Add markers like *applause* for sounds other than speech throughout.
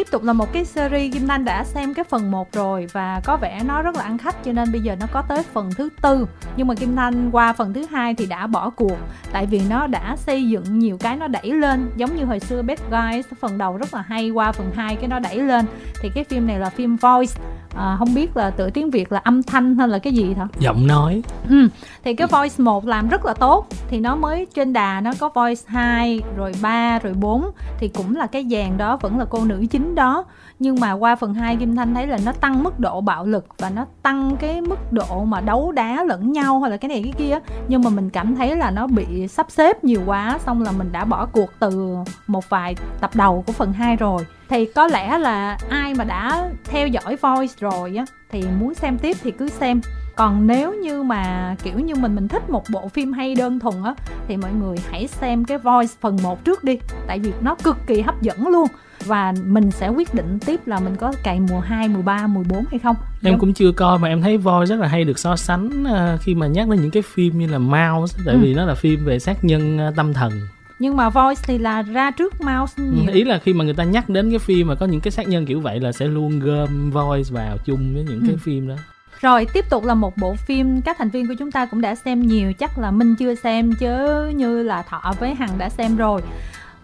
tiếp tục là một cái series Kim Thanh đã xem cái phần 1 rồi và có vẻ nó rất là ăn khách cho nên bây giờ nó có tới phần thứ tư. Nhưng mà Kim Thanh qua phần thứ hai thì đã bỏ cuộc tại vì nó đã xây dựng nhiều cái nó đẩy lên. Giống như hồi xưa Bad Guys phần đầu rất là hay qua phần 2 cái nó đẩy lên. Thì cái phim này là phim voice. À, không biết là tự tiếng Việt là âm thanh hay là cái gì hả giọng nói. Ừ. thì cái voice 1 làm rất là tốt. Thì nó mới trên đà nó có voice 2 rồi 3 rồi 4 thì cũng là cái dàn đó vẫn là cô nữ chính đó. Nhưng mà qua phần 2 Kim Thanh thấy là nó tăng mức độ bạo lực và nó tăng cái mức độ mà đấu đá lẫn nhau hay là cái này cái kia nhưng mà mình cảm thấy là nó bị sắp xếp nhiều quá, xong là mình đã bỏ cuộc từ một vài tập đầu của phần 2 rồi. Thì có lẽ là ai mà đã theo dõi voice rồi á, thì muốn xem tiếp thì cứ xem. Còn nếu như mà, kiểu như mình mình thích một bộ phim hay đơn thuần á, thì mọi người hãy xem cái voice phần 1 trước đi. Tại vì nó cực kỳ hấp dẫn luôn và mình sẽ quyết định tiếp là mình có cày mùa 2, mùa 3, mùa 4 hay không. Em cũng chưa coi mà em thấy Voi rất là hay được so sánh uh, khi mà nhắc đến những cái phim như là Mouse tại ừ. vì nó là phim về sát nhân uh, tâm thần nhưng mà voice thì là ra trước mouse ừ, nhiều. ý là khi mà người ta nhắc đến cái phim mà có những cái sát nhân kiểu vậy là sẽ luôn gom voice vào chung với những ừ. cái phim đó rồi tiếp tục là một bộ phim các thành viên của chúng ta cũng đã xem nhiều chắc là minh chưa xem chứ như là thọ với hằng đã xem rồi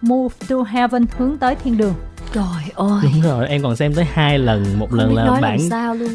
move to heaven hướng tới thiên đường. Trời ơi. Đúng rồi em còn xem tới hai lần. Một lần là bản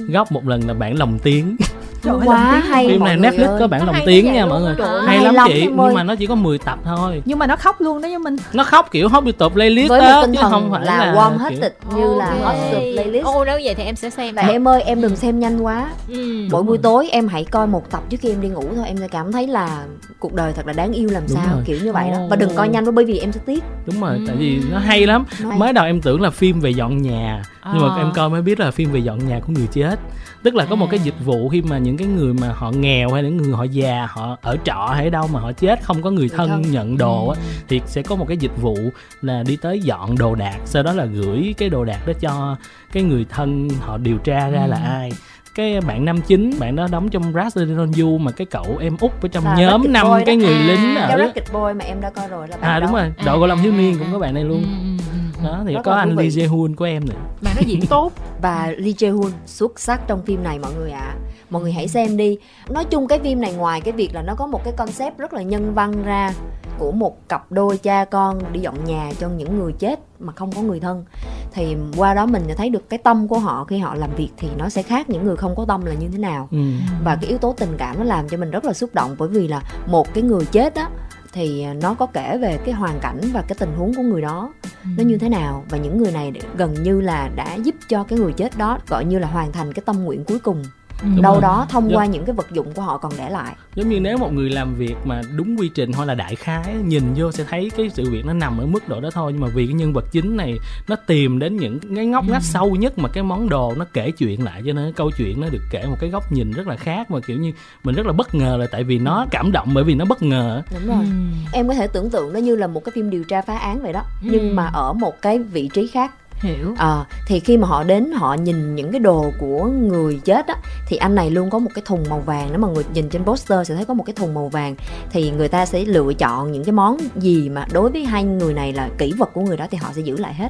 góc Một lần là bản lồng tiếng. Trời quá hay. Phim này Netflix ơi. có bản lồng tiếng nha mọi người. hay, hay lắm chị nhưng mà nó chỉ có 10 tập thôi. Nhưng mà nó khóc luôn đó chứ mình. Nó khóc kiểu hot bị tụt playlist với đó, chứ không phải là, là warm hết tịch như là hot playlist. Ô nếu vậy thì em sẽ xem và em ơi em đừng xem nhanh quá. Ừ. mỗi buổi tối em hãy coi một tập trước khi em đi ngủ thôi. Em sẽ cảm thấy là cuộc đời thật là đáng yêu làm sao kiểu như vậy đó. Và đừng coi nhanh bởi vì em sẽ tiếc. Đúng rồi tại vì nó hay lắm. Mới đầu em tưởng là phim về dọn nhà nhưng mà em coi mới biết là phim về dọn nhà của người chết. Tức là có một cái dịch vụ khi mà những cái người mà họ nghèo hay những người họ già họ ở trọ hay đâu mà họ chết không có người thân, thân. nhận đồ á ừ. thì sẽ có một cái dịch vụ là đi tới dọn đồ đạc sau đó là gửi cái đồ đạc đó cho cái người thân họ điều tra ra ừ. là ai. Cái bạn năm chín bạn đó đóng trong Resident Evil mà cái cậu em út ở trong à, nhóm năm cái người à, lính ở Rocket Boy mà em đã coi rồi là à đúng rồi đội gọi lòng thiếu niên cũng có bạn này luôn. Ừ, ừ, ừ, đó thì có anh Lee Jae Hoon của em nữa mà nó diễn tốt. *laughs* Và Lee Jae Hoon xuất sắc trong phim này mọi người ạ. À. mọi người hãy xem đi. Nói chung cái phim này ngoài cái việc là nó có một cái concept rất là nhân văn ra của một cặp đôi cha con đi dọn nhà cho những người chết mà không có người thân thì qua đó mình thấy được cái tâm của họ khi họ làm việc thì nó sẽ khác những người không có tâm là như thế nào. Ừ. và cái yếu tố tình cảm nó làm cho mình rất là xúc động bởi vì là một cái người chết á thì à, nó có kể về cái hoàn cảnh và cái tình huống của người đó ừ. nó như thế nào và những người này gần như là đã giúp cho cái người chết đó, gọi như là hoàn thành cái tâm nguyện cuối cùng Đúng đâu rồi. đó thông qua những cái vật dụng của họ còn để lại giống như nếu một người làm việc mà đúng quy trình hoặc là đại khái nhìn vô sẽ thấy cái sự việc nó nằm ở mức độ đó thôi nhưng mà vì cái nhân vật chính này nó tìm đến những cái ngóc ngách ừ. sâu nhất mà cái món đồ nó kể chuyện lại cho nên cái câu chuyện nó được kể một cái góc nhìn rất là khác mà kiểu như mình rất là bất ngờ là tại vì nó cảm động bởi vì nó bất ngờ đúng rồi ừ. em có thể tưởng tượng nó như là một cái phim điều tra phá án vậy đó ừ. nhưng mà ở một cái vị trí khác hiểu. À, thì khi mà họ đến họ nhìn những cái đồ của người chết á thì anh này luôn có một cái thùng màu vàng. Nếu mà người nhìn trên poster sẽ thấy có một cái thùng màu vàng. Thì người ta sẽ lựa chọn những cái món gì mà đối với hai người này là kỹ vật của người đó thì họ sẽ giữ lại hết.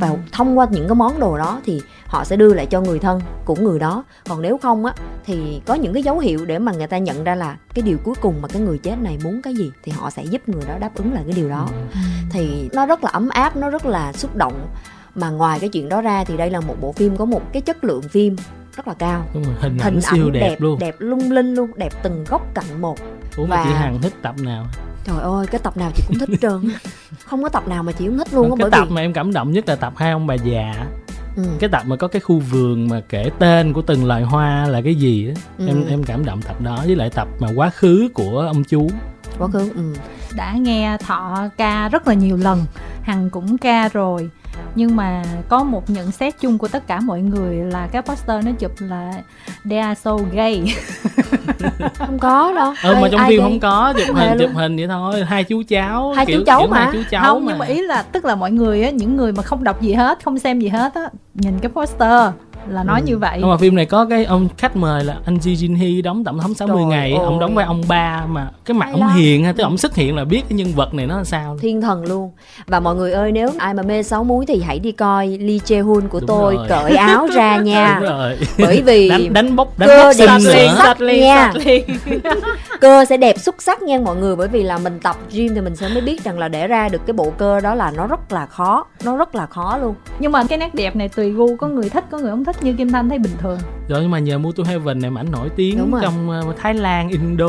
Và thông qua những cái món đồ đó thì họ sẽ đưa lại cho người thân của người đó. Còn nếu không á thì có những cái dấu hiệu để mà người ta nhận ra là cái điều cuối cùng mà cái người chết này muốn cái gì thì họ sẽ giúp người đó đáp ứng lại cái điều đó. Thì nó rất là ấm áp nó rất là xúc động mà ngoài cái chuyện đó ra thì đây là một bộ phim có một cái chất lượng phim rất là cao Đúng rồi, hình, hình ảnh siêu đẹp, đẹp luôn đẹp lung linh luôn đẹp từng góc cạnh một Ủa và... mà chị Hằng thích tập nào trời ơi cái tập nào chị cũng thích trơn *laughs* không có tập nào mà chị không thích luôn cái bởi tập vì... mà em cảm động nhất là tập hai ông bà già ừ. cái tập mà có cái khu vườn mà kể tên của từng loài hoa là cái gì đó. Ừ. em em cảm động tập đó với lại tập mà quá khứ của ông chú quá khứ ừ. đã nghe thọ ca rất là nhiều lần hằng cũng ca rồi nhưng mà có một nhận xét chung của tất cả mọi người là cái poster nó chụp là they are so gay. *laughs* Không có đâu. Ừ mà trong phim không có chụp hình chụp hình vậy thôi. Hai chú cháu hai kiểu, chú cháu kiểu mà. hai chú cháu không mà. nhưng mà ý là tức là mọi người á những người mà không đọc gì hết không xem gì hết á nhìn cái poster là nói Ừ. như vậy. Nhưng mà phim này có cái ông khách mời là anh Ji Jin Hee đóng tổng thống 60 Trời ngày. Ơi. ông đóng vai ông ba mà cái mặt Hay ông lắm. hiền ha tức là ông xuất hiện là biết cái nhân vật này nó là sao. Thiên thần luôn. Và mọi người ơi nếu ai mà mê sáu múi thì hãy đi coi Lee Jae Hoon của Đúng tôi rồi. cởi áo ra *laughs* nha. đúng rồi. Bởi vì *laughs* đánh đánh bốc đánh cơ bốc đẹp nữa. sắc nha. *laughs* cơ sẽ đẹp xuất sắc nha mọi người bởi vì là mình tập gym thì mình sẽ mới biết rằng là để ra được cái bộ cơ đó là nó rất là khó nó rất là khó luôn. Nhưng mà cái nét đẹp này tùy gu có người thích có người không thích như kim thanh thấy bình thường. Rồi nhưng mà nhờ Move to Heaven này mà ảnh nổi tiếng trong ờ, Thái Lan Indo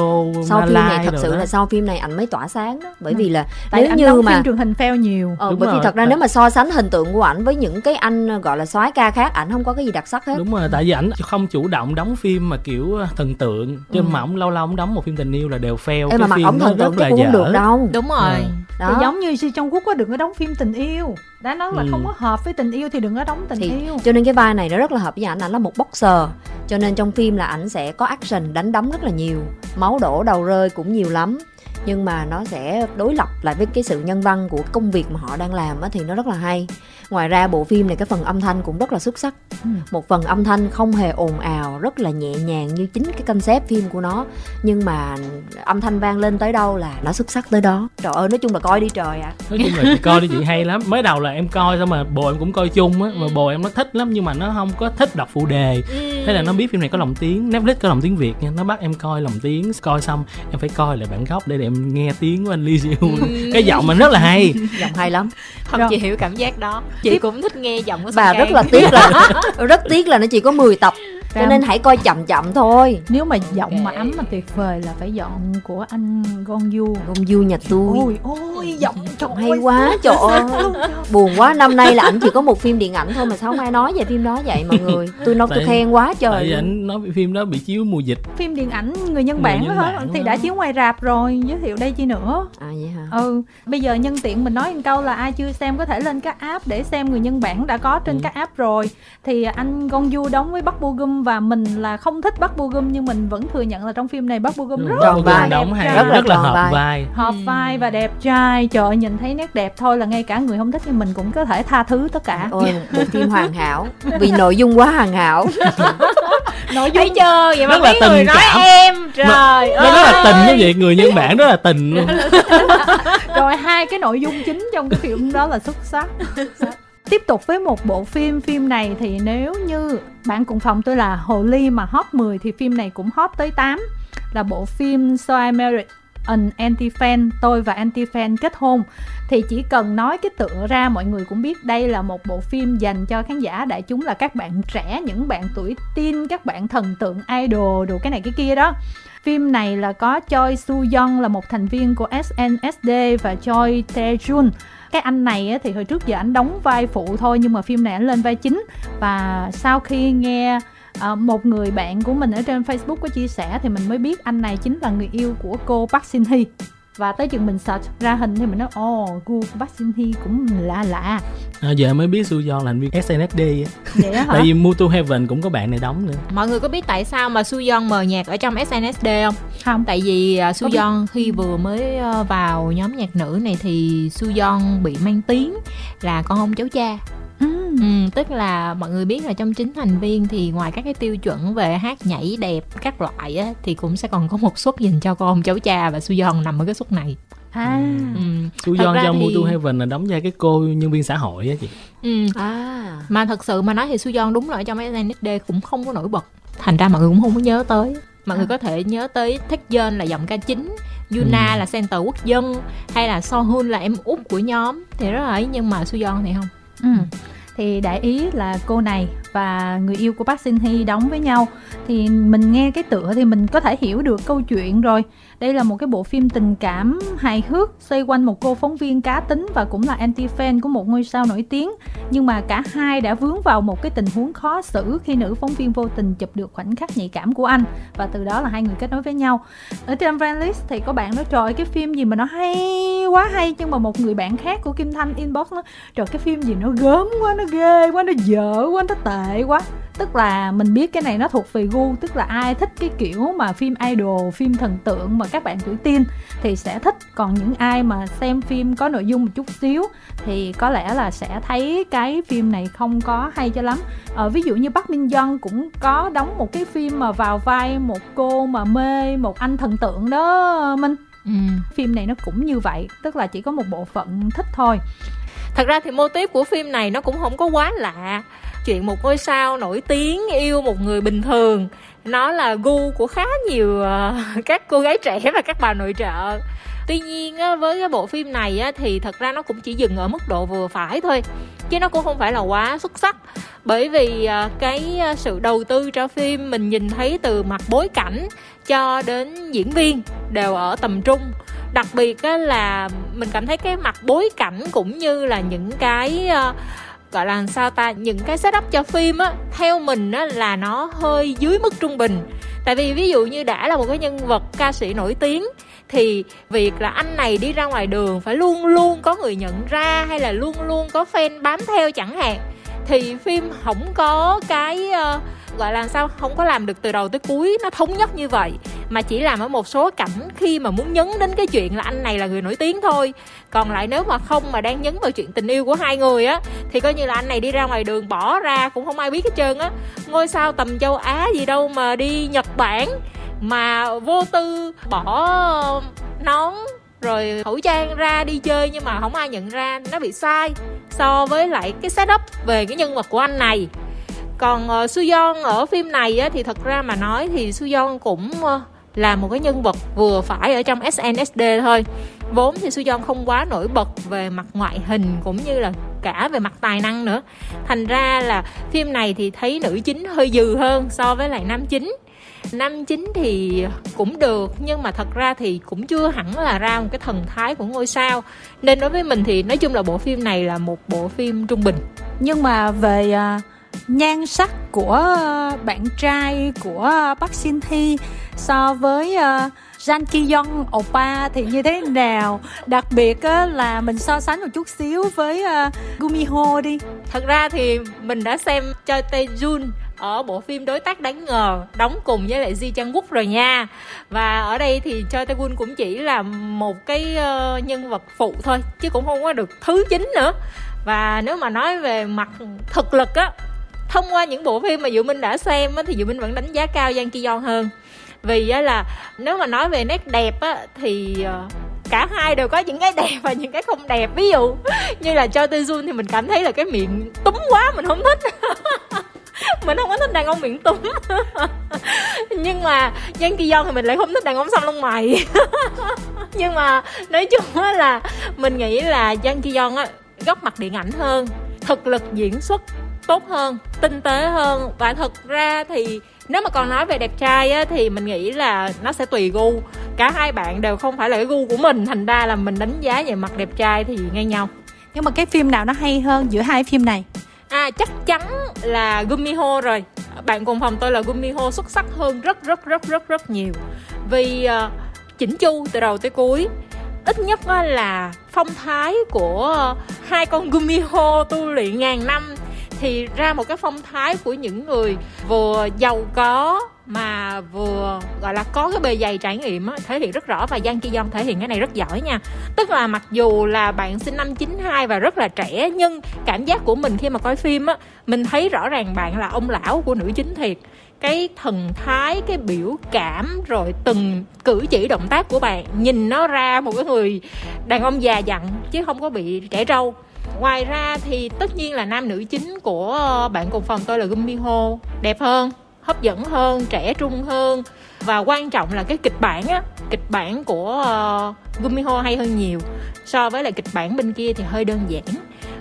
sau phim này Malai thật sự đó. là sau phim này ảnh mới tỏa sáng đó. Bởi Ừ. vì là tại nếu anh như đóng mà phim truyền hình fail nhiều. Ờ, Đúng bởi vì rồi, thật ra nếu mà so sánh hình tượng của ảnh với những cái anh gọi là soái ca khác ảnh không có cái gì đặc sắc hết. Đúng rồi tại vì ảnh không chủ động đóng phim mà kiểu ờ, thần tượng. Chứ Ừ. mà ông lâu lâu ông đóng một phim tình yêu là đều fail Ê cái mà phim ổng nó thần rất tượng cũng không dở được đâu. Đúng rồi. Ừ. đó. giống như si trong quốc có đừng có đóng phim tình yêu đã nói là Ừ. không có hợp với tình yêu thì đừng có đóng tình thì yêu. cho nên cái vai này nó rất là hợp với ảnh ảnh là một boxer. Cho nên trong phim là ảnh sẽ có action đánh đấm rất là nhiều. Máu đổ đầu rơi cũng nhiều lắm. Nhưng mà nó sẽ đối lập lại với cái sự nhân văn của công việc mà họ đang làm á, thì nó rất là hay ngoài ra bộ phim này cái phần âm thanh cũng rất là xuất sắc. Ừ. một phần âm thanh không hề ồn ào rất là nhẹ nhàng như chính cái concept phim của nó. Nhưng mà âm thanh vang lên tới đâu là nó xuất sắc tới đó. Trời ơi nói chung là coi đi trời ạ. Nói chung là chị coi đi chị hay lắm. Mới đầu là em coi xong mà bồ em cũng coi chung á mà bồ em nó thích lắm nhưng mà nó không có thích đọc phụ đề. Thế là nó biết phim này có lồng tiếng Netflix có lồng tiếng Việt nha. Nó bắt em coi lồng tiếng coi xong em phải coi lại bản gốc để, để em nghe tiếng của anh Lee Ji Hoon cái giọng mình rất là hay. Giọng hay lắm. Không Rồi. chị hiểu cảm giác đó chị cũng thích nghe giọng của Song rất là tiếc là *laughs* rất tiếc là nó chỉ có 10 tập cho nên hãy coi chậm chậm thôi. Nếu mà giọng mà Ok. ấm mà tuyệt vời là phải giọng của anh Gon Yu. Gông du nhà tôi. Ôi ôi giọng trời hay ơi, quá trời ơi. Buồn quá năm nay là ảnh chỉ có một phim điện ảnh thôi mà sao không ai nói về phim đó vậy mọi người? Tôi nói tôi Tại- khen quá tại trời luôn. anh nói phim đó bị chiếu mùa dịch. Phim điện ảnh người nhân Người bản nhân đó hả thì đã chiếu ngoài rạp rồi giới thiệu đây chi nữa. À vậy hả? Ừ bây giờ nhân tiện mình nói một câu là ai chưa xem có thể lên các app để xem người nhân bản đã có trên Ừ. các app rồi. Thì anh Gon Yu đóng với Bắc Bo Gum và mình là không thích Bắc Bo Gum nhưng mình vẫn thừa nhận là trong phim này Bắc Bo Gum rất vai. là đóng đẹp trai. Rất là rất là hợp vai. vai hợp Ừ. vai và đẹp trai trời ơi, nhìn thấy nét đẹp thôi là ngay cả người không thích thì mình cũng có thể tha thứ tất cả ôi một phim hoàn hảo vì nội dung quá hoàn hảo *laughs* nội thấy dung chưa vậy mà Rất là mấy người tình nói cảm. em trời nó rất là ơi. tình như vậy người nhân bản rất là tình luôn *laughs* rồi hai cái nội dung chính trong cái phim đó là xuất sắc tiếp tục với một bộ phim phim này thì nếu như bạn cùng phòng tôi là hồ ly mà hot 10 thì phim này cũng hot tới 8 là bộ phim So I Married an Anti-Fan, tôi và Anti-Fan kết hôn. Thì chỉ cần nói cái tựa ra, mọi người cũng biết đây là một bộ phim dành cho khán giả, đại chúng là các bạn trẻ, những bạn tuổi teen, các bạn thần tượng idol đồ cái này cái kia đó. Phim này là có Choi Soo Young là một thành viên của SNSD và Choi Tae Jun. Cái anh này thì hồi trước giờ anh đóng vai phụ thôi nhưng mà phim này anh lên vai chính. Và sau khi nghe à, một người bạn của mình ở trên Facebook có chia sẻ thì mình mới biết anh này chính là người yêu của cô Park Shin Hye và tới chừng mình search ra hình thì mình nói ồ gu của Park Shin Hye cũng lạ lạ. À, giờ mới biết Suyeon là thành viên SNSD á. vậy *laughs* hả? Tại vì to Heaven cũng có bạn này đóng nữa. Mọi người có biết tại sao mà Suyeon mờ nhạc ở trong SNSD không? Không. Tại vì uh, Suyeon khi vừa mới ờ, vào nhóm nhạc nữ này thì Suyeon bị mang tiếng là con ông cháu cha ừ. Ừ, tức là mọi người biết là trong chín thành viên thì ngoài các cái tiêu chuẩn về hát nhảy đẹp các loại á, thì cũng sẽ còn có một suất dành cho con cháu cha và Suyeon nằm ở cái suất này. à Ừ. Thật ra trong thì- to Heaven là đóng vai cái cô nhân viên xã hội á chị Ừ. à Mà thật sự mà nói thì Suyeon đúng là ở trong SNSD cũng không có nổi bật. Thành ra mọi người cũng không có nhớ tới. Mọi người À. có thể nhớ tới Taecyeon là giọng ca chính, Yuna Ừ. là center quốc dân hay là Sohun là em út của nhóm thì rất là ấy nhưng mà Suyeon thì không. Ừ. ừ. Thì đại ý là cô này và người yêu của Park Shin Hye đóng với nhau, thì mình nghe cái tựa thì mình có thể hiểu được câu chuyện rồi. Đây là một cái bộ phim tình cảm hài hước, xoay quanh một cô phóng viên cá tính và cũng là anti fan của một ngôi sao nổi tiếng. Nhưng mà cả hai đã vướng vào một cái tình huống khó xử khi nữ phóng viên vô tình chụp được khoảnh khắc nhạy cảm của anh và từ đó là hai người kết nối với nhau. Ở trên Friendlist thì có bạn nói, trời cái phim gì mà nó hay quá hay nhưng mà một người bạn khác của Kim Thanh inbox nó trời, cái phim gì nó gớm quá, nó ghê quá, nó dở quá, nó tệ quá tức là mình biết cái này nó thuộc về gu, tức là ai thích cái kiểu mà phim idol, phim thần tượng mà các bạn tuổi teen thì sẽ thích. Còn những ai mà xem phim có nội dung một chút xíu thì có lẽ là sẽ thấy cái phim này không có hay cho lắm. Ờ, ví dụ như Bắc Minh Dân cũng có đóng một cái phim mà vào vai một cô mà mê một anh thần tượng đó Minh. Ừ. phim này nó cũng như vậy tức là chỉ có một bộ phận thích thôi. Thật ra thì mô típ của phim này nó cũng không có quá lạ. Chuyện một ngôi sao nổi tiếng yêu một người bình thường nó là gu của khá nhiều uh, *laughs* các cô gái trẻ và các bà nội trợ. Tuy nhiên á, với cái bộ phim này á, thì thật ra nó cũng chỉ dừng ở mức độ vừa phải thôi chứ nó cũng không phải là quá xuất sắc. Bởi vì ờ, cái ờ, sự đầu tư cho phim mình nhìn thấy từ mặt bối cảnh cho đến diễn viên đều ở tầm trung. Đặc biệt là mình cảm thấy cái mặt bối cảnh cũng như là những cái gọi là sao ta, những cái setup cho phim á, theo mình á, là nó hơi dưới mức trung bình. Tại vì ví dụ như đã là một cái nhân vật ca sĩ nổi tiếng, thì việc là anh này đi ra ngoài đường phải luôn luôn có người nhận ra hay là luôn luôn có fan bám theo chẳng hạn thì phim không có cái uh, gọi là sao không có làm được từ đầu tới cuối nó thống nhất như vậy mà chỉ làm ở một số cảnh khi mà muốn nhấn đến cái chuyện là anh này là người nổi tiếng thôi. Còn lại nếu mà không mà đang nhấn vào chuyện tình yêu của hai người á thì coi như là anh này đi ra ngoài đường bỏ ra cũng không ai biết hết trơn á. Ngôi sao tầm châu á gì đâu mà đi nhật bản mà vô tư bỏ nón rồi khẩu trang ra đi chơi nhưng mà không ai nhận ra nó bị sai so với lại cái setup về cái nhân vật của anh này. Còn ờ, uh, Suyon ở phim này á, thì thật ra mà nói thì suyon cũng uh, là một cái nhân vật vừa phải ở trong SNSD thôi. Vốn thì suyon không quá nổi bật về mặt ngoại hình cũng như là cả về mặt tài năng nữa. Thành ra là phim này thì thấy nữ chính hơi dừ hơn so với lại nam chính nam chính thì cũng được nhưng mà thật ra thì cũng chưa hẳn là ra một cái thần thái của ngôi sao. Nên đối với mình thì nói chung là bộ phim này là một bộ phim trung bình. Nhưng mà về uh nhan sắc của bạn trai của Park Shin Hye so với uh, Jan Ki Young Oppa thì như thế nào? Đặc biệt là mình so sánh một chút xíu với uh, Gumi Ho đi. Thật ra thì mình đã xem Choi Tae Jun ở bộ phim đối tác đáng ngờ đóng cùng với lại Ji Chang Wook rồi nha. Và ở đây thì Choi Tae Woon cũng chỉ là một cái uh, nhân vật phụ thôi chứ cũng không có được thứ chính nữa. Và nếu mà nói về mặt thực lực á thông qua những bộ phim mà Diệu Minh đã xem á, thì Diệu Minh vẫn đánh giá cao Giang Ki Yeon hơn. Vì á, là nếu mà nói về nét đẹp á, thì ờ, cả hai đều có những cái đẹp và những cái không đẹp. Ví dụ như là cho Tae Jun thì mình cảm thấy là cái miệng túm quá mình không thích. *laughs* mình không có thích đàn ông miệng túm *laughs* nhưng mà Giang kỳ do thì mình lại không thích đàn ông xăm lông mày. *laughs* Nhưng mà nói chung á là mình nghĩ là Giang Ki Yeon á góc mặt điện ảnh hơn thực lực diễn xuất tốt hơn tinh tế hơn. Và thật ra thì nếu mà còn nói về đẹp trai á, thì mình nghĩ là nó sẽ tùy gu. Cả hai bạn đều không phải là cái gu của mình thành ra là mình đánh giá về mặt đẹp trai thì ngang nhau. Nhưng mà cái phim nào nó hay hơn giữa hai phim này? À chắc chắn là Gumiho rồi. Bạn cùng phòng tôi là Gumiho xuất sắc hơn rất rất rất rất rất nhiều. Vì uh, chỉnh chu từ đầu tới cuối ít nhất là phong thái của hai con Gumiho tu luyện ngàn năm thì ra một cái phong thái của những người vừa giàu có mà vừa gọi là có cái bề dày trải nghiệm á, thể hiện rất rõ và Giang Ki Yeon thể hiện cái này rất giỏi nha. Tức là mặc dù là bạn sinh năm 92 và rất là trẻ nhưng cảm giác của mình khi mà coi phim á mình thấy rõ ràng bạn là ông lão của nữ chính thiệt. Cái thần thái cái biểu cảm rồi từng cử chỉ động tác của bạn nhìn nó ra một cái người đàn ông già dặn chứ không có bị trẻ trâu ngoài ra thì tất nhiên là nam nữ chính của ờ, bạn cùng phòng tôi là gumiho Ho đẹp hơn hấp dẫn hơn trẻ trung hơn. Và quan trọng là cái kịch bản á kịch bản của ờ, uh, Ho hay hơn nhiều so với lại kịch bản bên kia thì hơi đơn giản.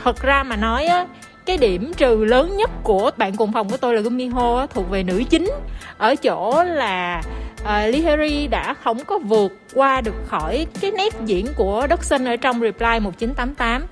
Thật ra mà nói á cái điểm trừ lớn nhất của bạn cùng phòng của tôi là gumiho Ho á, thuộc về nữ chính. Ở chỗ là uh, Lee Harry đã không có vượt qua được khỏi cái nét diễn của Dawson ở trong Reply 1988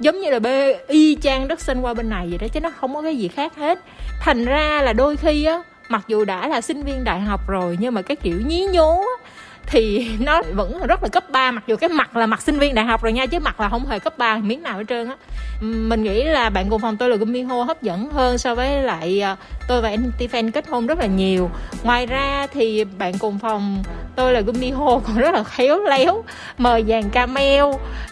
giống như là bê y chang đất sinh qua bên này vậy đó chứ nó không có cái gì khác hết. Thành ra là đôi khi á mặc dù đã là sinh viên đại học rồi nhưng mà cái kiểu nhí nhố á, thì nó vẫn rất là cấp 3 mặc dù cái mặt là mặt sinh viên đại học rồi nha, chứ mặt là không hề cấp 3 miếng nào hết trơn á. Mình nghĩ là bạn cùng phòng tôi là Gumiho hấp dẫn hơn so với lại ờ, tôi và anh fan kết hôn rất là nhiều. Ngoài ra thì bạn cùng phòng tôi là Gumiho còn rất là khéo léo, mời dàn camel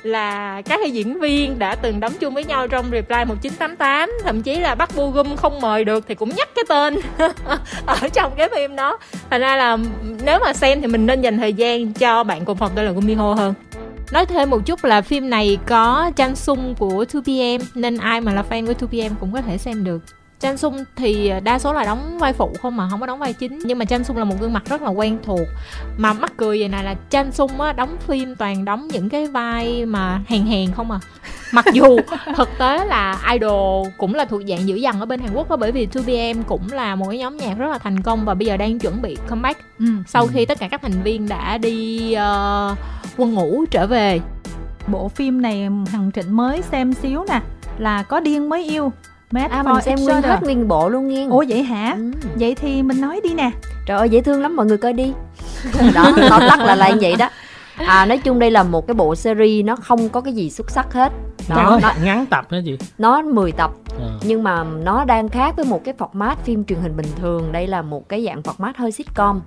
là các diễn viên đã từng đóng chung với nhau trong Reply 1988 thậm chí là bắt Bugum không mời được thì cũng nhắc cái tên *laughs* ở trong cái phim đó. Thành ra là nếu mà xem thì mình nên dành thời thời gian cho bạn cùng phòng tôi là Gumiho hơn Nói thêm một chút là phim này có tranh Sung của 2PM nên ai mà là fan của 2PM cũng có thể xem được. Chan Sung thì đa số là đóng vai phụ không mà không có đóng vai chính. Nhưng mà Chan Sung là một gương mặt rất là quen thuộc. Mà mắc cười vậy này là Chan Sung á đóng phim toàn đóng những cái vai mà hèn hèn không à. Mặc dù *laughs* thực tế là idol cũng là thuộc dạng dữ dằn ở bên Hàn Quốc đó bởi vì 2PM cũng là một cái nhóm nhạc rất là thành công và bây giờ đang chuẩn bị comeback. Ừ. sau khi tất cả các thành viên đã đi uh, quân ngũ trở về. Bộ phim này hằng trịnh mới xem xíu nè là có điên mới yêu Mad à, mình xem nguyên hết nguyên bộ luôn nghe. Ủa vậy hả? Ừ. Vậy thì mình nói đi nè. Trời ơi dễ thương lắm mọi người coi đi. Đó, tóm tắt là là như vậy đó. À nói chung đây là một cái bộ series nó không có cái gì xuất sắc hết. Đó, nó ngắn tập đó gì nó 10 tập à. nhưng mà nó đang khác với một cái format phim truyền hình bình thường. Đây là một cái dạng format hơi sitcom.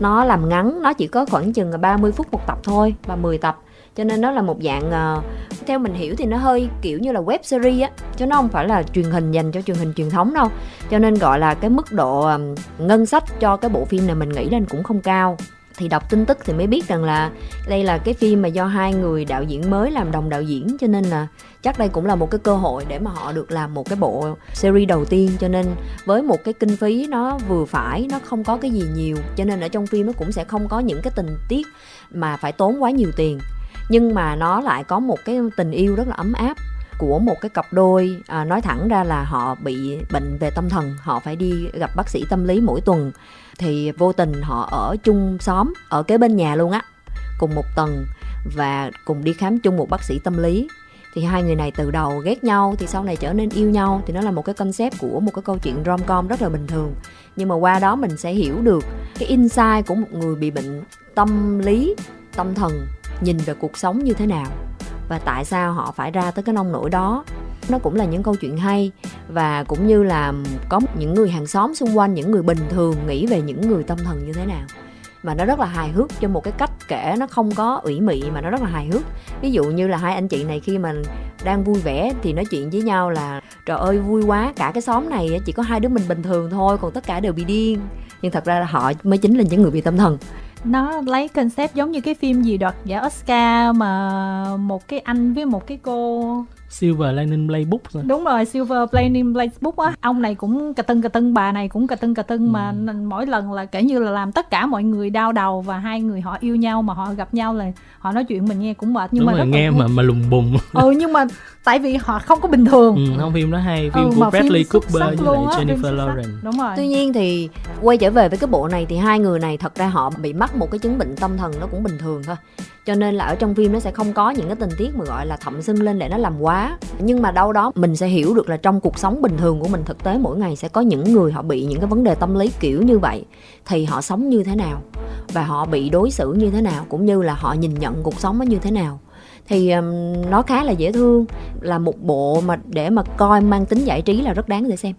Nó làm ngắn nó chỉ có khoảng chừng 30 phút một tập thôi và 10 tập cho nên nó là một dạng uh, theo mình hiểu thì nó hơi kiểu như là web series á chứ nó không phải là truyền hình dành cho truyền hình truyền thống đâu. Cho nên gọi là cái mức độ um, ngân sách cho cái bộ phim này mình nghĩ lên cũng không cao. Thì đọc tin tức thì mới biết rằng là đây là cái phim mà do hai người đạo diễn mới làm đồng đạo diễn cho nên là chắc đây cũng là một cái cơ hội để mà họ được làm một cái bộ series đầu tiên. Cho nên với một cái kinh phí nó vừa phải nó không có cái gì nhiều cho nên ở trong phim nó cũng sẽ không có những cái tình tiết mà phải tốn quá nhiều tiền nhưng mà nó lại có một cái tình yêu rất là ấm áp của một cái cặp đôi. À, nói thẳng ra là họ bị bệnh về tâm thần họ phải đi gặp bác sĩ tâm lý mỗi tuần. Thì vô tình họ ở chung xóm ở kế bên nhà luôn á cùng một tầng và cùng đi khám chung một bác sĩ tâm lý. Thì hai người này từ đầu ghét nhau thì sau này trở nên yêu nhau. Thì nó là một cái concept của một cái câu chuyện rom com rất là bình thường. Nhưng mà qua đó mình sẽ hiểu được cái insight của một người bị bệnh tâm lý tâm thần nhìn về cuộc sống như thế nào và tại sao họ phải ra tới cái nông nổi đó. Nó cũng là những câu chuyện hay và cũng như là có những người hàng xóm xung quanh, những người bình thường nghĩ về những người tâm thần như thế nào. Mà nó rất là hài hước cho một cái cách kể nó không có ủy mị mà nó rất là hài hước. Ví dụ như là hai anh chị này khi mà đang vui vẻ thì nói chuyện với nhau là, trời ơi, vui quá, cả cái xóm này chỉ có hai đứa mình bình thường thôi, còn tất cả đều bị điên. Nhưng thật ra là họ mới chính là những người bị tâm thần nó lấy concept giống như cái phim gì đoạt dạ, giải Oscar mà một cái anh với một cái cô Silver Lining Playbook rồi. Đúng rồi, Silver Lining Playbook á. Ông này cũng cà tưng cà tưng, bà này cũng cà tưng cà tưng ừ. mà mỗi lần là kể như là làm tất cả mọi người đau đầu và hai người họ yêu nhau mà họ gặp nhau là họ nói chuyện mình nghe cũng mệt nhưng Đúng mà rồi, nghe mà mà lùng bùng. ừ nhưng mà tại vì họ không có bình thường. Ừ, không phim đó hay, phim ừ, của Bradley Cooper với lại Jennifer Lawrence. Đúng rồi. Tuy nhiên thì quay trở về với cái bộ này thì hai người này thật ra họ bị mắc một cái chứng bệnh tâm thần nó cũng bình thường thôi cho nên là ở trong phim nó sẽ không có những cái tình tiết mà gọi là thậm xưng lên để nó làm quá. Nhưng mà đâu đó mình sẽ hiểu được là trong cuộc sống bình thường của mình thực tế mỗi ngày sẽ có những người họ bị những cái vấn đề tâm lý kiểu như vậy, thì họ sống như thế nào? Và họ bị đối xử như thế nào? Cũng như là họ nhìn nhận cuộc sống nó như thế nào? Thì um, nó khá là dễ thương là một bộ mà để mà coi mang tính giải trí là rất đáng để xem.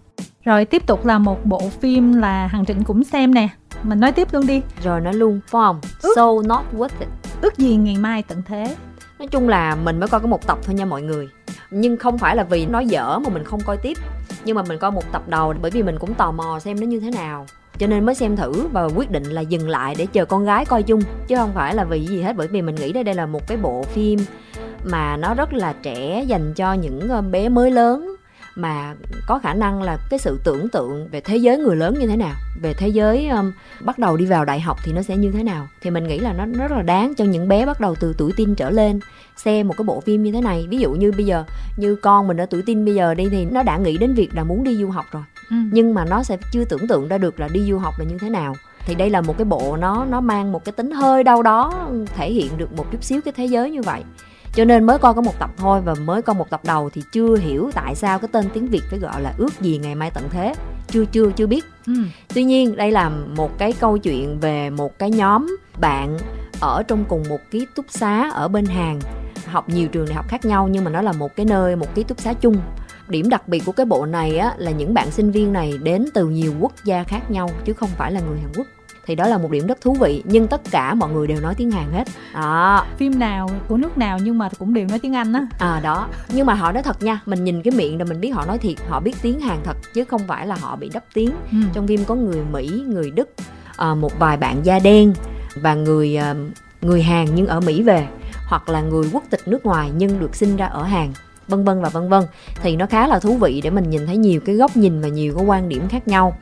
Rồi tiếp tục là một bộ phim là Hằng Trịnh cũng xem nè. Mình nói tiếp luôn đi. Rồi nói luôn phải không? Ước, so not worth it. Ước gì ngày mai tận thế. Nói chung là mình mới coi có một tập thôi nha mọi người. Nhưng không phải là vì nói dở mà mình không coi tiếp. Nhưng mà mình coi một tập đầu bởi vì mình cũng tò mò xem nó như thế nào cho nên mới xem thử và quyết định là dừng lại để chờ con gái coi chung chứ không phải là vì gì hết. Bởi vì mình nghĩ đây đây là một cái bộ phim mà nó rất là trẻ dành cho những bé mới lớn mà có khả năng là cái sự tưởng tượng về thế giới người lớn như thế nào về thế giới um, bắt đầu đi vào đại học thì nó sẽ như thế nào. Thì mình nghĩ là nó, nó rất là đáng cho những bé bắt đầu từ tuổi tin trở lên xem một cái bộ phim như thế này. Ví dụ như bây giờ như con mình ở tuổi tin bây giờ đi thì nó đã nghĩ đến việc là muốn đi du học rồi ừ. nhưng mà nó sẽ chưa tưởng tượng ra được là đi du học là như thế nào. Thì đây là một cái bộ nó nó mang một cái tính hơi đâu đó thể hiện được một chút xíu cái thế giới như vậy. Cho nên mới coi có một tập thôi và mới coi một tập đầu thì chưa hiểu tại sao cái tên tiếng việt phải gọi là ước gì ngày mai tận thế. Chưa chưa chưa biết. Ừ. tuy nhiên đây là một cái câu chuyện về một cái nhóm bạn ở trong cùng một ký túc xá ở bên hàng học nhiều trường đại học khác nhau nhưng mà nó là một cái nơi một ký túc xá chung điểm đặc biệt của cái bộ này á là những bạn sinh viên này đến từ nhiều quốc gia khác nhau chứ không phải là người Hàn Quốc. Thì đó là một điểm rất thú vị nhưng tất cả mọi người đều nói tiếng Hàn hết. Đó. Phim nào của nước nào nhưng mà cũng đều nói tiếng Anh á. À đó. Nhưng mà họ nói thật nha mình nhìn cái miệng là mình biết họ nói thiệt họ biết tiếng Hàn thật chứ không phải là họ bị đắp tiếng. Ừ. trong phim có người Mỹ người Đức à, một vài bạn da đen và người à, người Hàn nhưng ở Mỹ về hoặc là người quốc tịch nước ngoài nhưng được sinh ra ở Hàn vân vân và vân vân. Thì nó khá là thú vị để mình nhìn thấy nhiều cái góc nhìn và nhiều cái quan điểm khác nhau.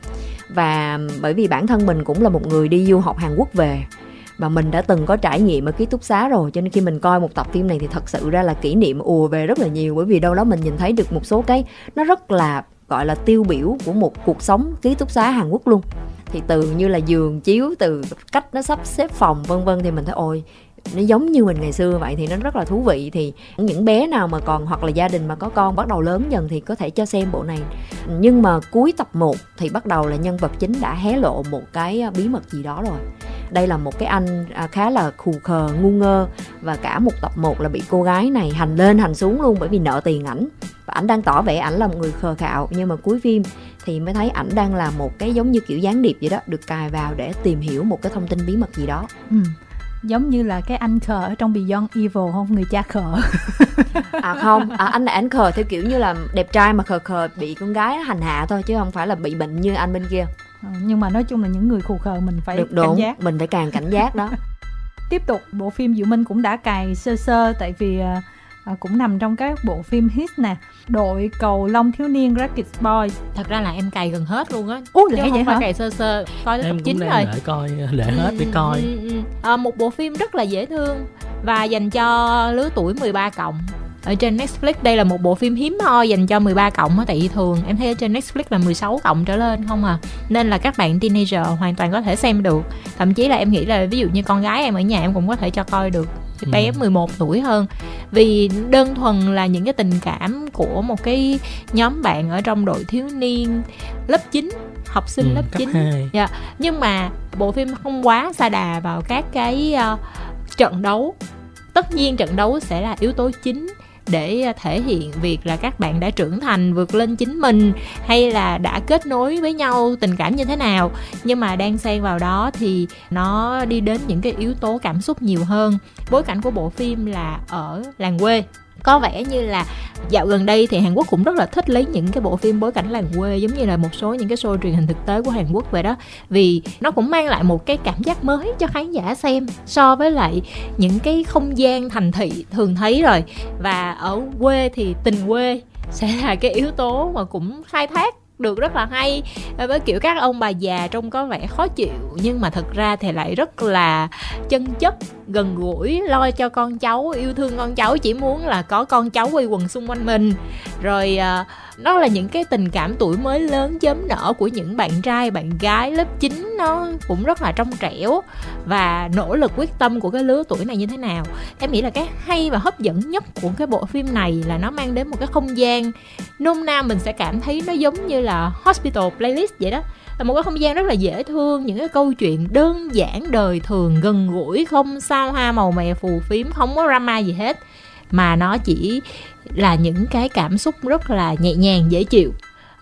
Và bởi vì bản thân mình cũng là một người đi du học Hàn Quốc về và mình đã từng có trải nghiệm ở ký túc xá rồi, cho nên khi mình coi một tập phim này thì thật sự ra là kỷ niệm ùa về rất là nhiều. Bởi vì đâu đó mình nhìn thấy được một số cái, nó rất là, gọi là, tiêu biểu của một cuộc sống ký túc xá Hàn Quốc luôn. Thì từ như là giường chiếu, từ cách nó sắp xếp phòng, vân vân thì mình thấy, ôi nó giống như mình ngày xưa vậy thì nó rất là thú vị. Thì những bé nào mà còn hoặc là gia đình mà có con bắt đầu lớn dần thì có thể cho xem bộ này. Nhưng mà cuối tập 1 thì bắt đầu là nhân vật chính đã hé lộ một cái à, bí mật gì đó rồi. Đây là một cái anh à, khá là khù khờ, ngu ngơ và cả một tập 1 là bị cô gái này hành lên hành xuống luôn bởi vì nợ tiền ảnh. Và ảnh đang tỏ vẻ ảnh là một người khờ khạo, nhưng mà cuối phim thì mới thấy ảnh đang là một cái giống như kiểu gián điệp vậy đó, được cài vào để tìm hiểu một cái thông tin bí mật gì đó. Ừ giống như là cái anh khờ ở trong Beyond Evil không? Người cha khờ. *laughs* À không. À, anh là anh khờ theo kiểu như là đẹp trai mà khờ khờ bị con gái hành hạ thôi chứ không phải là bị bệnh như anh bên kia. À, nhưng mà nói chung là những người khù khờ mình phải được đúng. cảnh giác. mình phải càng cảnh giác đó. *laughs* Tiếp tục bộ phim Diệu Minh cũng đã cài sơ sơ tại vì uh, à, cũng nằm trong các bộ phim hit nè. Đội cầu long thiếu niên Rocket Boy thật ra là em cày gần hết luôn á. Ủa lẽ vậy hả? cày sơ sơ coi tới em tập chín rồi. để coi lễ hết để coi. ừ, ừ, ừ. À, một bộ phim rất là dễ thương và dành cho lứa tuổi 13 cộng. Ở trên Netflix đây là một bộ phim hiếm hoi dành cho 13 cộng á tại vì thường em thấy ở trên Netflix là 16 cộng trở lên không à. Nên là các bạn teenager hoàn toàn có thể xem được. Thậm chí là em nghĩ là ví dụ như con gái em ở nhà em cũng có thể cho coi được thì bé ừ. 11 tuổi hơn vì đơn thuần là những cái tình cảm của một cái nhóm bạn ở trong đội thiếu niên lớp 9 học sinh ừ, lớp 9 dạ. nhưng mà bộ phim không quá xa đà vào các cái uh, trận đấu tất nhiên trận đấu sẽ là yếu tố chính để à, thể hiện việc là các bạn đã trưởng thành, vượt lên chính mình, hay là đã kết nối với nhau tình cảm như thế nào. Nhưng mà đang xen vào đó thì nó đi đến những cái yếu tố cảm xúc nhiều hơn. Bối cảnh của bộ phim là ở làng quê có vẻ như là dạo gần đây thì Hàn Quốc cũng rất là thích lấy những cái bộ phim bối cảnh làng quê, giống như là một số những cái show truyền hình thực tế của Hàn Quốc vậy đó. Vì nó cũng mang lại một cái cảm giác mới cho khán giả xem so với lại những cái không gian thành thị thường thấy rồi. Và ở quê thì tình quê sẽ là cái yếu tố mà cũng khai thác được rất là hay. Với kiểu các ông bà già trông có vẻ khó chịu nhưng mà thật ra thì lại rất là chân chất gần gũi lo cho con cháu yêu thương con cháu chỉ muốn là có con cháu quây quần xung quanh mình. Rồi uh, nó là những cái tình cảm tuổi mới lớn chớm nở của những bạn trai, bạn gái lớp 9 nó cũng rất là trong trẻo và nỗ lực, quyết tâm của cái lứa tuổi này như thế nào. Em nghĩ là cái hay và hấp dẫn nhất của cái bộ phim này là nó mang đến một cái không gian nôm na mình sẽ cảm thấy nó giống như là hospital playlist vậy đó. Là một cái không gian rất là dễ thương, những cái câu chuyện đơn giản, đời thường, gần gũi, không sao hoa màu mè, phù phiếm, không có drama gì hết mà nó chỉ là những cái cảm xúc rất là nhẹ nhàng, dễ chịu.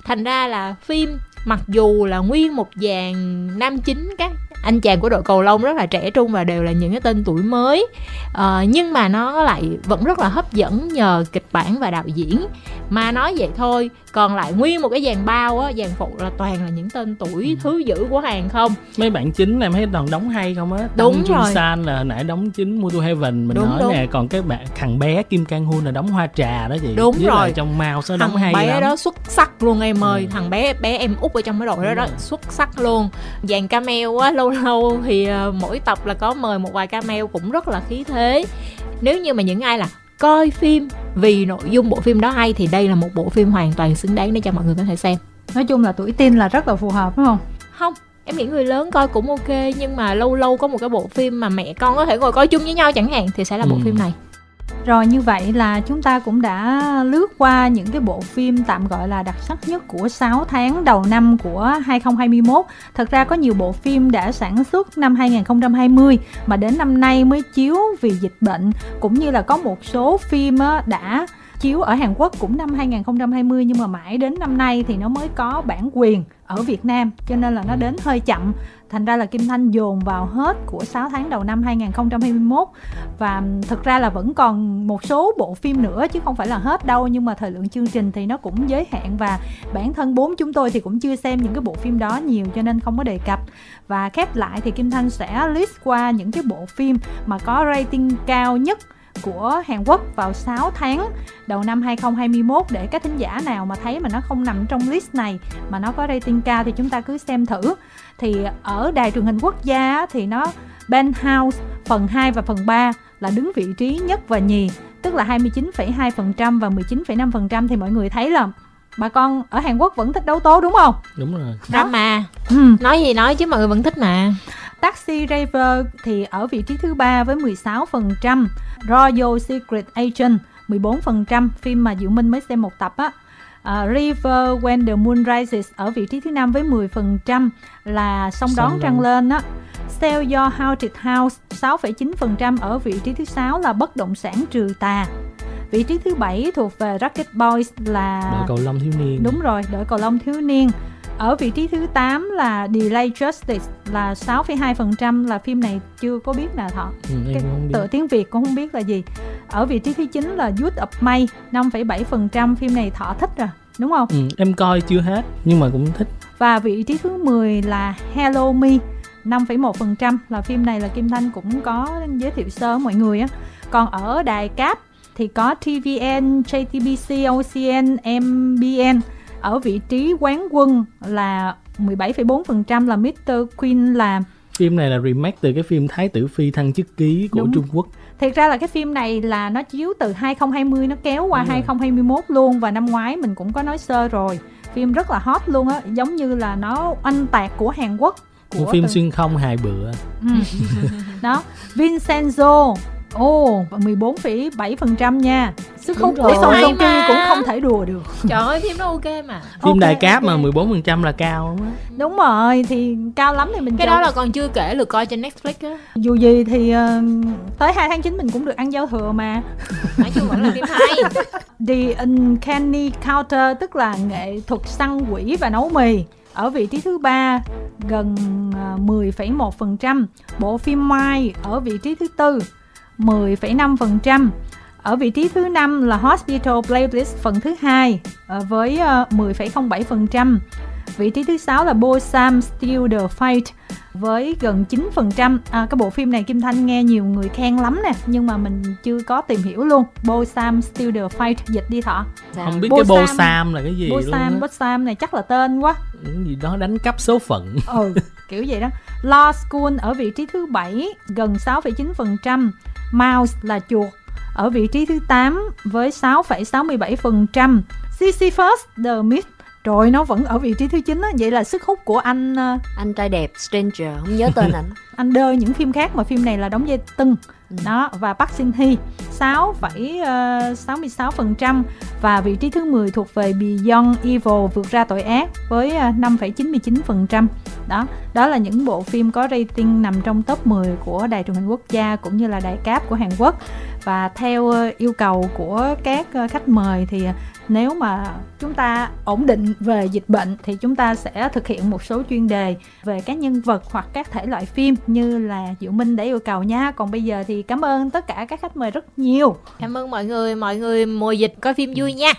Thành ra là phim, mặc dù là nguyên một dàn nam chính các anh chàng của đội cầu lông rất là trẻ trung và đều là những cái tên tuổi mới. À, nhưng mà nó lại vẫn rất là hấp dẫn nhờ kịch bản và đạo diễn. Mà nói vậy thôi còn lại nguyên một cái dàn bao á dàn phụ là toàn là những tên tuổi ừ. thứ dữ của hàng không? Mấy bạn chính em thấy toàn đóng hay không á? Đúng Jun rồi. San là hồi nãy đóng chính Mutu Heaven mình đúng, nói đúng. nè. Còn cái bạn thằng bé Kim Kang Hoon là đóng hoa trà đó chị. Đúng Với rồi. trong mao số đóng hay bé lắm. đó xuất sắc luôn em ơi. Ừ. thằng bé bé em út ở trong cái đội đó đó xuất sắc luôn. Dàn camel á lâu lâu thì uh, mỗi tập là có mời một vài camel cũng rất là khí thế. Nếu như mà những ai là coi phim vì nội dung bộ phim đó hay thì đây là một bộ phim hoàn toàn xứng đáng để cho mọi người có thể xem. Nói chung là tuổi teen là rất là phù hợp đúng không? Không em nghĩ người lớn coi cũng ok nhưng mà lâu lâu có một cái bộ phim mà mẹ con có thể ngồi coi chung với nhau chẳng hạn thì sẽ là bộ ừ. phim này rồi như vậy là chúng ta cũng đã lướt qua những cái bộ phim tạm gọi là đặc sắc nhất của 6 tháng đầu năm của 2021. Thật ra có nhiều bộ phim đã sản xuất năm 2020 mà đến năm nay mới chiếu vì dịch bệnh cũng như là có một số phim đã chiếu ở Hàn Quốc cũng năm 2020 nhưng mà mãi đến năm nay thì nó mới có bản quyền ở Việt Nam, cho nên là nó đến hơi chậm. Thành ra là Kim Thanh dồn vào hết của 6 tháng đầu năm 2021 và thực ra là vẫn còn một số bộ phim nữa chứ không phải là hết đâu, nhưng mà thời lượng chương trình thì nó cũng giới hạn. Và bản thân bốn chúng tôi thì cũng chưa xem những cái bộ phim đó nhiều, cho nên không có đề cập. Và khép lại thì Kim Thanh sẽ list qua những cái bộ phim mà có rating cao nhất của Hàn Quốc vào 6 tháng đầu năm 2021 để các thính giả nào mà thấy mà nó không nằm trong list này mà nó có rating cao thì chúng ta cứ xem thử. Thì ở đài truyền hình quốc gia thì nó Penthouse phần 2 và phần 3 là đứng vị trí nhất và nhì, tức là 29,2% và 19,5% thì mọi người thấy là bà con ở Hàn Quốc vẫn thích đấu tố đúng không? Đúng rồi. Drama. Ừ. Nói gì nói chứ mọi người vẫn thích mà. Taxi Driver thì ở vị trí thứ ba với 16%, Royal Secret Agent 14%, phim mà Diệu Minh mới xem một tập á. Uh, River When the Moon Rises ở vị trí thứ năm với 10% là sông đón trăng lên á. Sell Your Haunted House 6,9% ở vị trí thứ sáu là bất động sản trừ tà. Vị trí thứ bảy thuộc về Rocket Boys là đội cầu lông thiếu niên. Đúng rồi, đội cầu lông thiếu niên ở vị trí thứ 8 là Delay Justice là 6,2% là phim này chưa có biết nào thọ. Ừ, cái tựa tiếng Việt cũng không biết là gì. Ở vị trí thứ 9 là Youth of May 5,7% phim này thọ thích rồi đúng không? Ừ, em coi chưa hết nhưng mà cũng thích. Và vị trí thứ 10 là Hello Me 5,1% là phim này là Kim Thanh cũng có giới thiệu sơ mọi người á. Còn ở đài cáp thì có TVN, JTBC, OCN, MBN ở vị trí quán quân là 17,4% là Mr. Queen là phim này là remake từ cái phim Thái tử phi thăng chức ký của Đúng. Trung Quốc. Thiệt ra là cái phim này là nó chiếu từ 2020 nó kéo qua Đúng 2021 rồi. luôn và năm ngoái mình cũng có nói sơ rồi. Phim rất là hot luôn á, giống như là nó anh tạc của Hàn Quốc. Của Một phim từ... xuyên không hài bữa. Ừ. *laughs* Đó, Vincenzo Ồ, oh, 14,7% nha. Sức hút của Song Joong Ki cũng không thể đùa được. *laughs* Trời ơi, phim nó ok mà. Phim okay, đại cáp okay. mà 14% là cao đúng Đúng rồi, thì cao lắm thì mình Cái chơi. đó là còn chưa kể được coi trên Netflix á. Dù gì thì uh, tới 2 tháng 9 mình cũng được ăn giao thừa mà. *laughs* Nói chung vẫn là phim hay. *laughs* The Uncanny Counter tức là nghệ thuật săn quỷ và nấu mì ở vị trí thứ ba gần 10,1%, ờ, bộ phim Mai ở vị trí thứ tư 10,5%. Ở vị trí thứ năm là Hospital Playlist phần thứ hai ờ, với 10,07%. Ờ, vị trí thứ sáu là Bosam Still the Fight với gần 9%. À, cái bộ phim này Kim Thanh nghe nhiều người khen lắm nè, nhưng mà mình chưa có tìm hiểu luôn. Bosam Still the Fight dịch đi thọ. Dạ. Không biết Bo cái Bosam là cái gì Bosam, luôn. Bosam này chắc là tên quá. Gì đó đánh cắp số phận. Ừ, kiểu vậy đó. Law School ở vị trí thứ bảy gần 6,9%. Mouse là chuột ở vị trí thứ 8 với 6,67%. Sisyphus The Myth rồi nó vẫn ở vị trí thứ 9 á, vậy là sức hút của anh uh, anh trai đẹp Stranger không nhớ tên ảnh. *laughs* anh đơ những phim khác mà phim này là đóng vai tưng. Ừ. Đó và Park Shin Hee 6,66% và vị trí thứ 10 thuộc về Beyond Evil vượt ra tội ác với ờ, 5,99%. Đó, đó là những bộ phim có rating nằm trong top 10 của Đài truyền hình quốc gia cũng như là đài cáp của Hàn Quốc. Và theo ờ, yêu cầu của các ờ, khách mời thì nếu mà chúng ta ổn định về dịch bệnh thì chúng ta sẽ thực hiện một số chuyên đề về các nhân vật hoặc các thể loại phim như là Diệu Minh đã yêu cầu nha. Còn bây giờ thì cảm ơn tất cả các khách mời rất nhiều. Cảm ơn mọi người, mọi người mùa dịch coi phim vui nha.